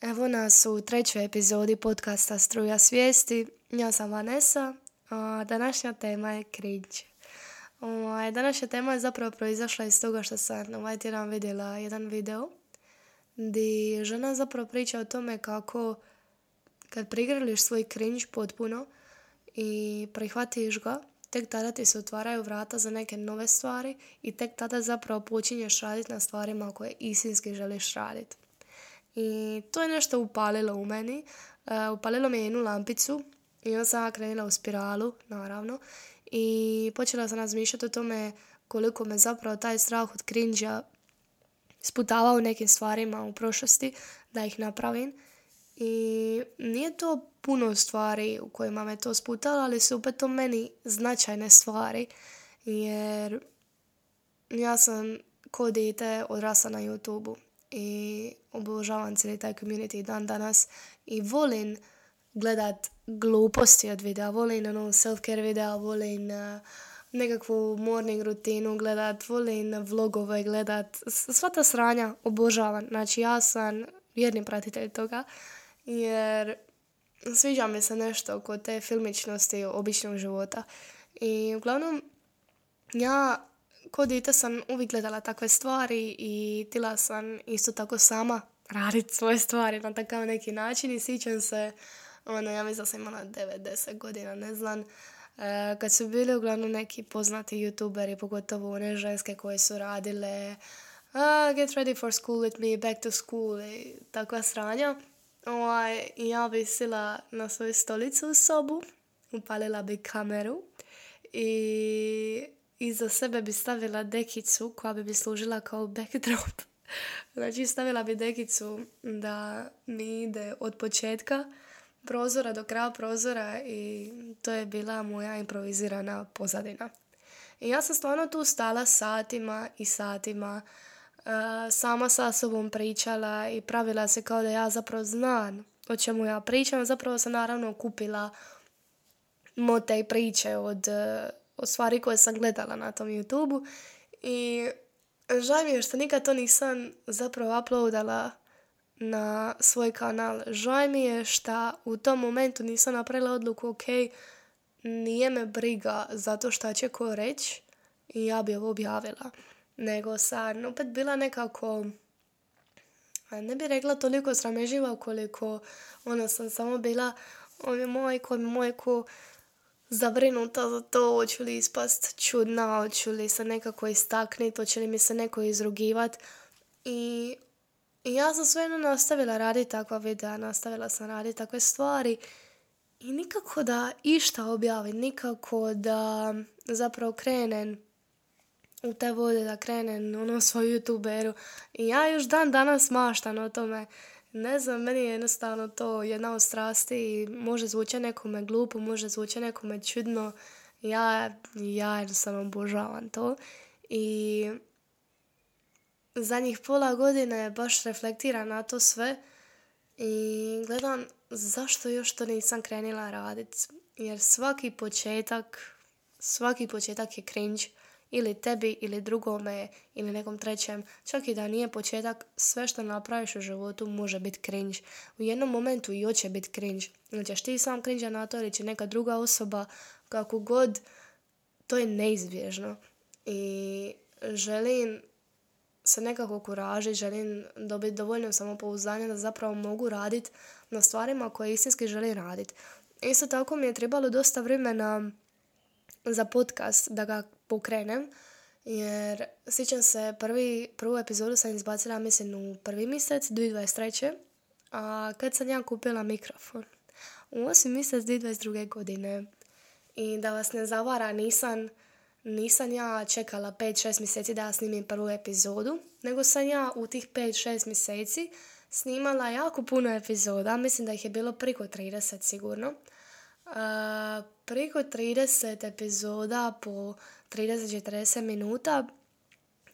Evo nas u trećoj epizodi podcasta Struja svijesti. Ja sam Vanessa, a današnja tema je cringe. Ovaj, današnja tema je zapravo proizašla iz toga što sam ovaj tjedan vidjela jedan video gdje žena zapravo priča o tome kako kad prigrliš svoj cringe potpuno i prihvatiš ga, tek tada ti se otvaraju vrata za neke nove stvari i tek tada zapravo počinješ raditi na stvarima koje istinski želiš raditi. I to je nešto upalilo u meni. Uh, upalilo mi je jednu lampicu i onda sam krenula u spiralu, naravno. I počela sam razmišljati o tome koliko me zapravo taj strah od cringe sputavao u nekim stvarima u prošlosti da ih napravim. I nije to puno stvari u kojima me to sputalo, ali su opet to meni značajne stvari. Jer ja sam ko odrasla na youtube i obožavam cijeli taj community dan danas i volim gledat gluposti od videa, volim ono self-care videa, volim uh, nekakvu morning rutinu gledat, volim vlogove gledat, sva ta sranja obožavam. Znači ja sam vjerni pratitelj toga jer sviđa mi se nešto oko te filmičnosti običnog života. I uglavnom ja ko dite sam uvijek gledala takve stvari i tila sam isto tako sama raditi svoje stvari na takav neki način i sjećam se, ono, ja mislim da sam imala 9-10 godina, ne znam, e, kad su bili uglavnom neki poznati youtuberi, pogotovo one ženske koje su radile get ready for school with me, back to school i takva sranja. Ovaj, ja bi sila na svoju stolicu u sobu, upalila bi kameru i iza sebe bi stavila dekicu koja bi mi služila kao backdrop. znači stavila bi dekicu da mi ide od početka prozora do kraja prozora i to je bila moja improvizirana pozadina. I ja sam stvarno tu stala satima i satima, uh, sama sa sobom pričala i pravila se kao da ja zapravo znam o čemu ja pričam. Zapravo sam naravno kupila mote i priče od o stvari koje sam gledala na tom YouTube-u i žao mi je što nikad to nisam zapravo uploadala na svoj kanal. Žao mi je što u tom momentu nisam napravila odluku ok, nije me briga zato šta će ko reći i ja bi ovo objavila. Nego sam opet bila nekako ne bi rekla toliko srameživa koliko ona sam samo bila oj mojko, mojko, zabrinuta za to, hoću li ispast čudna, hoću li se nekako istakniti, hoće li mi se neko izrugivat. I, I ja sam svejedno nastavila raditi takva videa, nastavila sam raditi takve stvari i nikako da išta objavim, nikako da zapravo krenem u te vode, da krenem ono svoju youtuberu. I ja još dan danas maštam o tome ne znam, meni je jednostavno to jedna od strasti i može zvučati nekome glupo, može zvučati nekome čudno. Ja, ja jednostavno obožavam to. I zadnjih pola godine baš reflektiram na to sve i gledam zašto još to nisam krenila raditi. Jer svaki početak, svaki početak je cringe ili tebi ili drugome ili nekom trećem, čak i da nije početak, sve što napraviš u životu može biti cringe. U jednom momentu i hoće biti cringe. Ili ćeš ti sam cringe na to ili će neka druga osoba, kako god, to je neizbježno. I želim se nekako kuražiti, želim dobiti dovoljno samopouzdanja da zapravo mogu raditi na stvarima koje istinski želim raditi. Isto tako mi je trebalo dosta vremena za podcast da ga pokrenem, jer sjećam se prvi, prvu epizodu sam izbacila mislim u prvi mjesec 2023. A kad sam ja kupila mikrofon? U 8 mjesec 2022. godine. I da vas ne zavara, nisam, nisam ja čekala 5-6 mjeseci da ja snimim prvu epizodu, nego sam ja u tih 5-6 mjeseci snimala jako puno epizoda, mislim da ih je bilo priko 30 sigurno. Uh, priko 30 epizoda po 30-40 minuta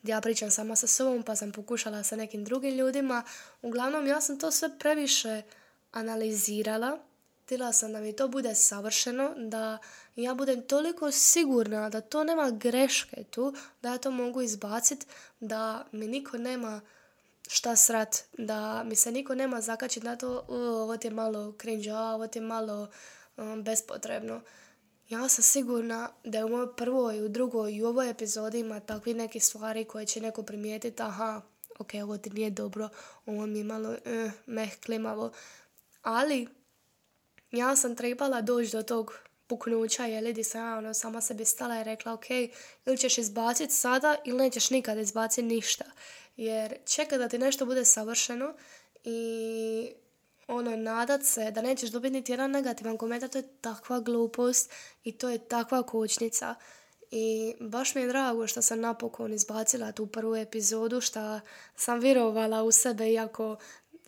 ja pričam sama sa sobom pa sam pokušala sa nekim drugim ljudima. Uglavnom ja sam to sve previše analizirala. Htjela sam da mi to bude savršeno, da ja budem toliko sigurna da to nema greške tu, da ja to mogu izbaciti, da mi niko nema šta srat, da mi se niko nema zakačiti na to, ovo ti je malo cringe, ovo ti je malo um, bespotrebno. Ja sam sigurna da je u mojoj prvoj, u drugoj i u ovoj epizodi ima takvi neke stvari koje će neko primijetiti, aha, ok, ovo ti nije dobro, ovo mi je malo eh, meh klimavo. Ali, ja sam trebala doći do tog puknuća, je di sam ja ono, sama sebi stala i rekla, ok, ili ćeš izbaciti sada ili nećeš nikada izbaciti ništa. Jer čeka da ti nešto bude savršeno i ono, nadat se da nećeš dobiti niti jedan negativan komentar, to je takva glupost i to je takva kočnica. I baš mi je drago što sam napokon izbacila tu prvu epizodu, što sam vjerovala u sebe, iako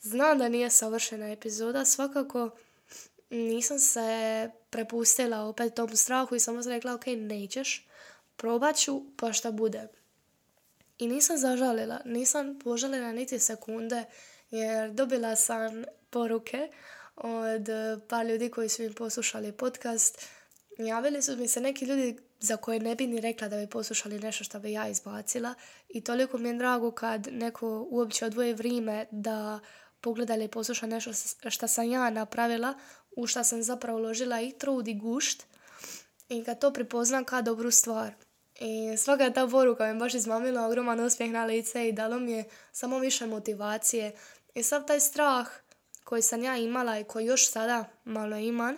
znam da nije savršena epizoda, svakako nisam se prepustila opet tom strahu i samo sam rekla, ok, nećeš, probat ću pa šta bude. I nisam zažalila, nisam požalila niti sekunde, jer dobila sam poruke od par ljudi koji su mi poslušali podcast. Javili su mi se neki ljudi za koje ne bi ni rekla da bi poslušali nešto što bi ja izbacila i toliko mi je drago kad neko uopće odvoje vrijeme da pogleda ili posluša nešto što sam ja napravila, u što sam zapravo uložila i trud i gušt i kad to prepoznam kao dobru stvar. I svaka ta poruka mi baš izmamila ogroman uspjeh na lice i dalo mi je samo više motivacije. I sav taj strah koji sam ja imala i koji još sada malo imam,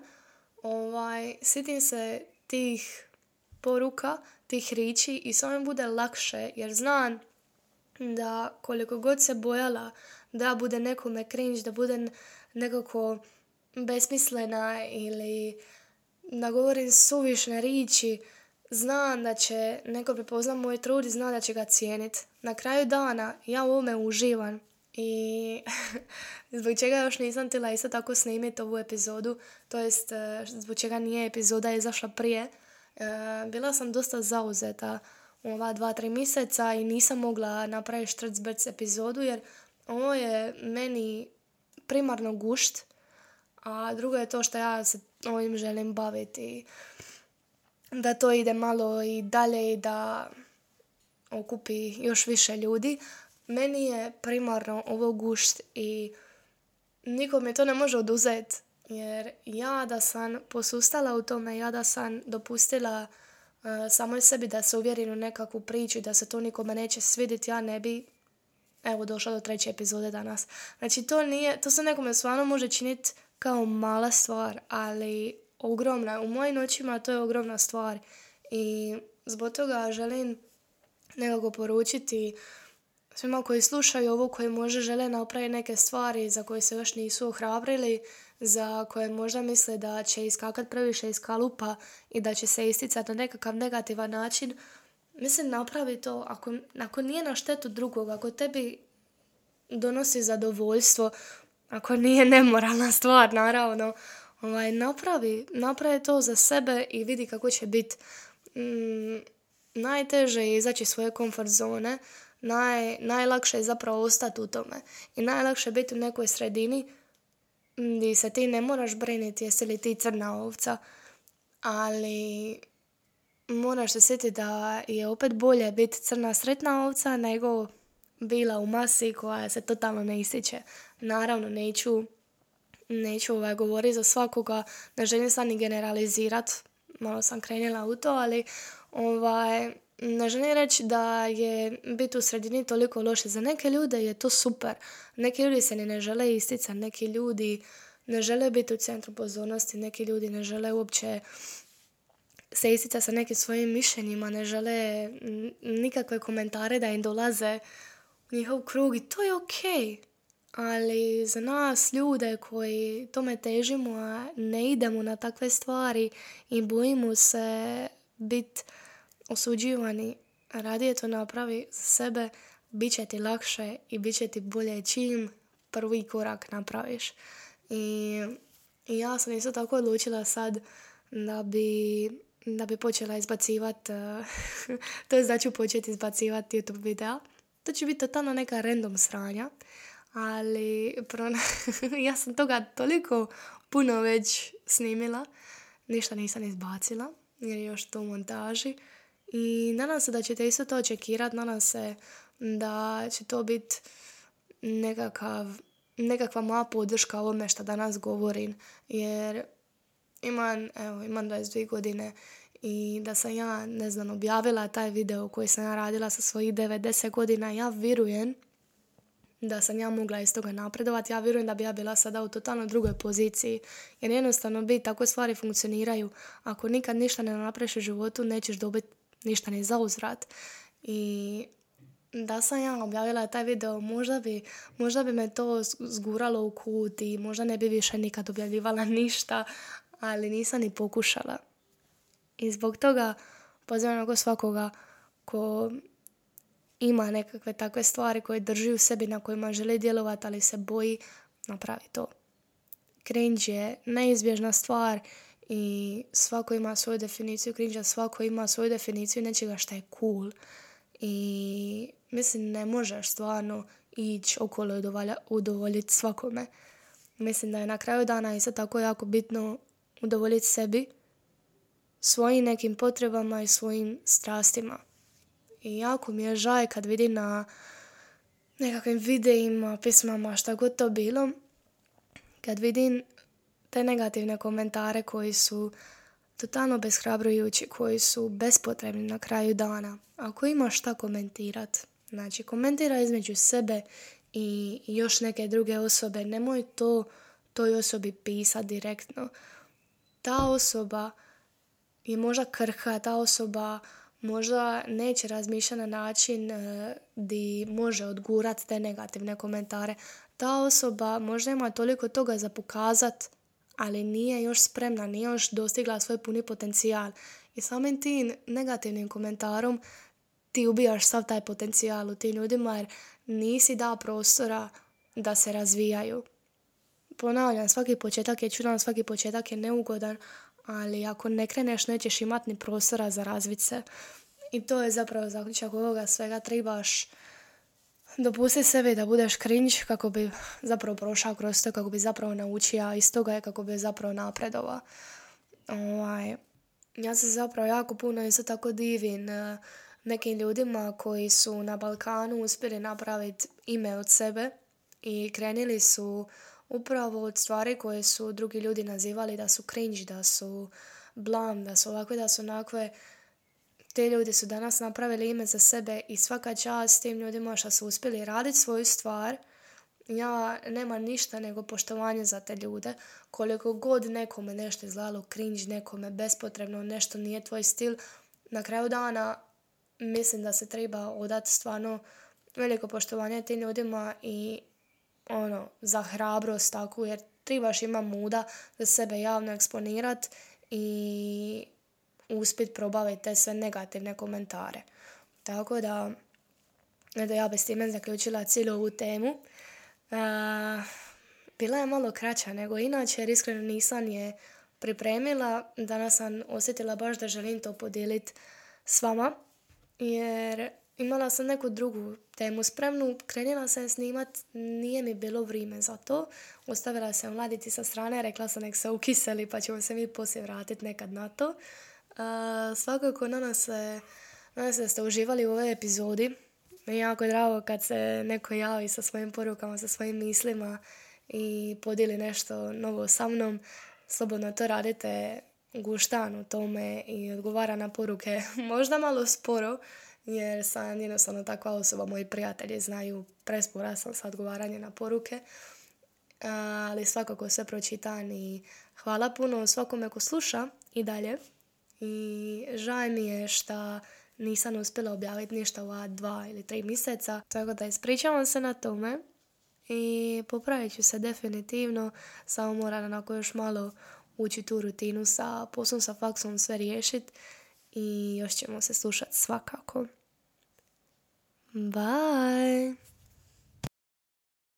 ovaj, sitim se tih poruka, tih riči i samo bude lakše jer znam da koliko god se bojala da bude nekome cringe, da bude nekako besmislena ili da govorim suvišne riči, znam da će neko prepoznat moj trud i zna da će ga cijenit. Na kraju dana ja u ovome uživam i zbog čega još nisam tila isto tako snimiti ovu epizodu, to jest e, zbog čega nije epizoda izašla prije. E, bila sam dosta zauzeta u ova dva, tri mjeseca i nisam mogla napraviti štrcbrc epizodu jer ovo je meni primarno gušt, a drugo je to što ja se ovim želim baviti. Da to ide malo i dalje i da okupi još više ljudi. Meni je primarno ovo gušt i niko mi to ne može oduzeti. Jer ja da sam posustala u tome, ja da sam dopustila uh, samoj sebi da se uvjerim u nekakvu priču da se to nikome neće svidjeti, ja ne bi evo došla do treće epizode danas. Znači to nije, to se nekome stvarno može činiti kao mala stvar, ali ogromna. U mojim očima to je ogromna stvar i zbog toga želim nekako poručiti svima koji slušaju ovo, koji možda žele napraviti neke stvari za koje se još nisu ohrabrili, za koje možda misle da će iskakat previše iz kalupa i da će se isticati na nekakav negativan način, mislim napravi to ako, ako nije na štetu drugog, ako tebi donosi zadovoljstvo, ako nije nemoralna stvar, naravno, ovaj, napravi, napravi to za sebe i vidi kako će biti. Mm, najteže izaći iz svoje komfort zone, naj, najlakše je zapravo ostati u tome. I najlakše je biti u nekoj sredini gdje se ti ne moraš briniti jesi li ti crna ovca, ali moraš se sjetiti da je opet bolje biti crna sretna ovca nego bila u masi koja se totalno ne ističe. Naravno, neću, neću ovaj, govoriti za svakoga, ne želim sad ni generalizirat, malo sam krenila u to, ali ovaj, ne želim reći da je biti u sredini toliko loše. Za neke ljude je to super. Neki ljudi se ni ne žele isticati, neki ljudi ne žele biti u centru pozornosti, neki ljudi ne žele uopće se isticati sa nekim svojim mišljenjima, ne žele nikakve komentare da im dolaze u njihov krug i to je ok. Ali za nas ljude koji tome težimo, a ne idemo na takve stvari i bojimo se biti osuđivani, radije to napravi za sebe, bit će ti lakše i bit će ti bolje čim prvi korak napraviš. I, ja sam isto tako odlučila sad da bi, da bi počela izbacivati, to je da ću početi izbacivati YouTube videa. To će biti totalno neka random sranja, ali prona... ja sam toga toliko puno već snimila, ništa nisam izbacila jer je još to u montaži. I nadam se da ćete isto to očekirati, nadam se da će to biti nekakav, nekakva moja podrška ovome što danas govorim. Jer imam, evo, imam 22 godine i da sam ja, ne znam, objavila taj video koji sam ja radila sa svojih 90 godina, ja vjerujem da sam ja mogla iz toga napredovati, ja vjerujem da bi ja bila sada u totalno drugoj poziciji. Jer jednostavno bi tako stvari funkcioniraju. Ako nikad ništa ne napraviš u životu, nećeš dobiti ništa ni za uzrat. I da sam ja objavila taj video, možda bi, možda bi me to zguralo u kut i možda ne bi više nikad objavljivala ništa, ali nisam ni pokušala. I zbog toga pozivam svakoga ko ima nekakve takve stvari koje drži u sebi na kojima želi djelovati, ali se boji, napravi to. Cringe je neizbježna stvar i svako ima svoju definiciju cringe, svako ima svoju definiciju nečega što je cool. I mislim ne možeš stvarno ići okolo i udovoljiti svakome. Mislim da je na kraju dana isto tako jako bitno udovoljiti sebi, svojim nekim potrebama i svojim strastima. I jako mi je žaj kad vidim na nekakvim videima, pismama, šta god to bilo, kad vidim te negativne komentare koji su totalno beshrabrujući, koji su bespotrebni na kraju dana. Ako imaš šta komentirat, znači komentira između sebe i još neke druge osobe, nemoj to toj osobi pisati direktno. Ta osoba je možda krha, ta osoba možda neće razmišljati na način e, di može odgurati te negativne komentare. Ta osoba možda ima toliko toga za pokazat, ali nije još spremna, nije još dostigla svoj puni potencijal. I samim tim negativnim komentarom ti ubijaš sav taj potencijal u tim ljudima jer nisi dao prostora da se razvijaju. Ponavljam, svaki početak je čudan, svaki početak je neugodan, ali ako ne kreneš nećeš imat ni prostora za razvit. I to je zapravo zaključak ovoga svega. Trebaš dopusti sebi da budeš cringe kako bi zapravo prošao kroz to, kako bi zapravo naučio, iz toga je kako bi zapravo napredovao. Ovaj, ja se zapravo jako puno isto tako divim uh, nekim ljudima koji su na Balkanu uspjeli napraviti ime od sebe i krenili su upravo od stvari koje su drugi ljudi nazivali da su cringe, da su blam, da su ovakve, da su onakve. Te ljudi su danas napravili ime za sebe i svaka čast tim ljudima što su uspjeli raditi svoju stvar. Ja nema ništa nego poštovanje za te ljude. Koliko god nekome nešto izgledalo cringe, nekome bespotrebno, nešto nije tvoj stil, na kraju dana mislim da se treba odati stvarno veliko poštovanje tim ljudima i ono, za hrabrost tako, jer trebaš ima muda za sebe javno eksponirat i uspjet probaviti te sve negativne komentare. Tako da, da ja bi s time zaključila cijelu ovu temu. bila je malo kraća nego inače jer iskreno nisam je pripremila. Danas sam osjetila baš da želim to podijeliti s vama jer imala sam neku drugu temu spremnu, krenila sam snimat, nije mi bilo vrijeme za to. Ostavila sam mladiti sa strane, rekla sam nek se ukiseli pa ćemo se mi poslije vratiti nekad na to. Uh, svakako nadam se, nadam se da ste uživali u ovoj epizodi. Mi je jako drago kad se neko javi sa svojim porukama, sa svojim mislima i podijeli nešto novo sa mnom. Slobodno to radite guštan u tome i odgovara na poruke. Možda malo sporo, jer sam jednostavno takva osoba, moji prijatelji znaju, prespora sam sa odgovaranje na poruke, ali svakako sve pročitam i hvala puno svakome ko sluša i dalje. I žaj mi je što nisam uspjela objaviti ništa u dva ili tri mjeseca, tako da ispričavam se na tome i popravit ću se definitivno, samo moram onako još malo ući tu rutinu sa poslom, sa faksom, sve riješiti i još ćemo se slušati svakako. Bye!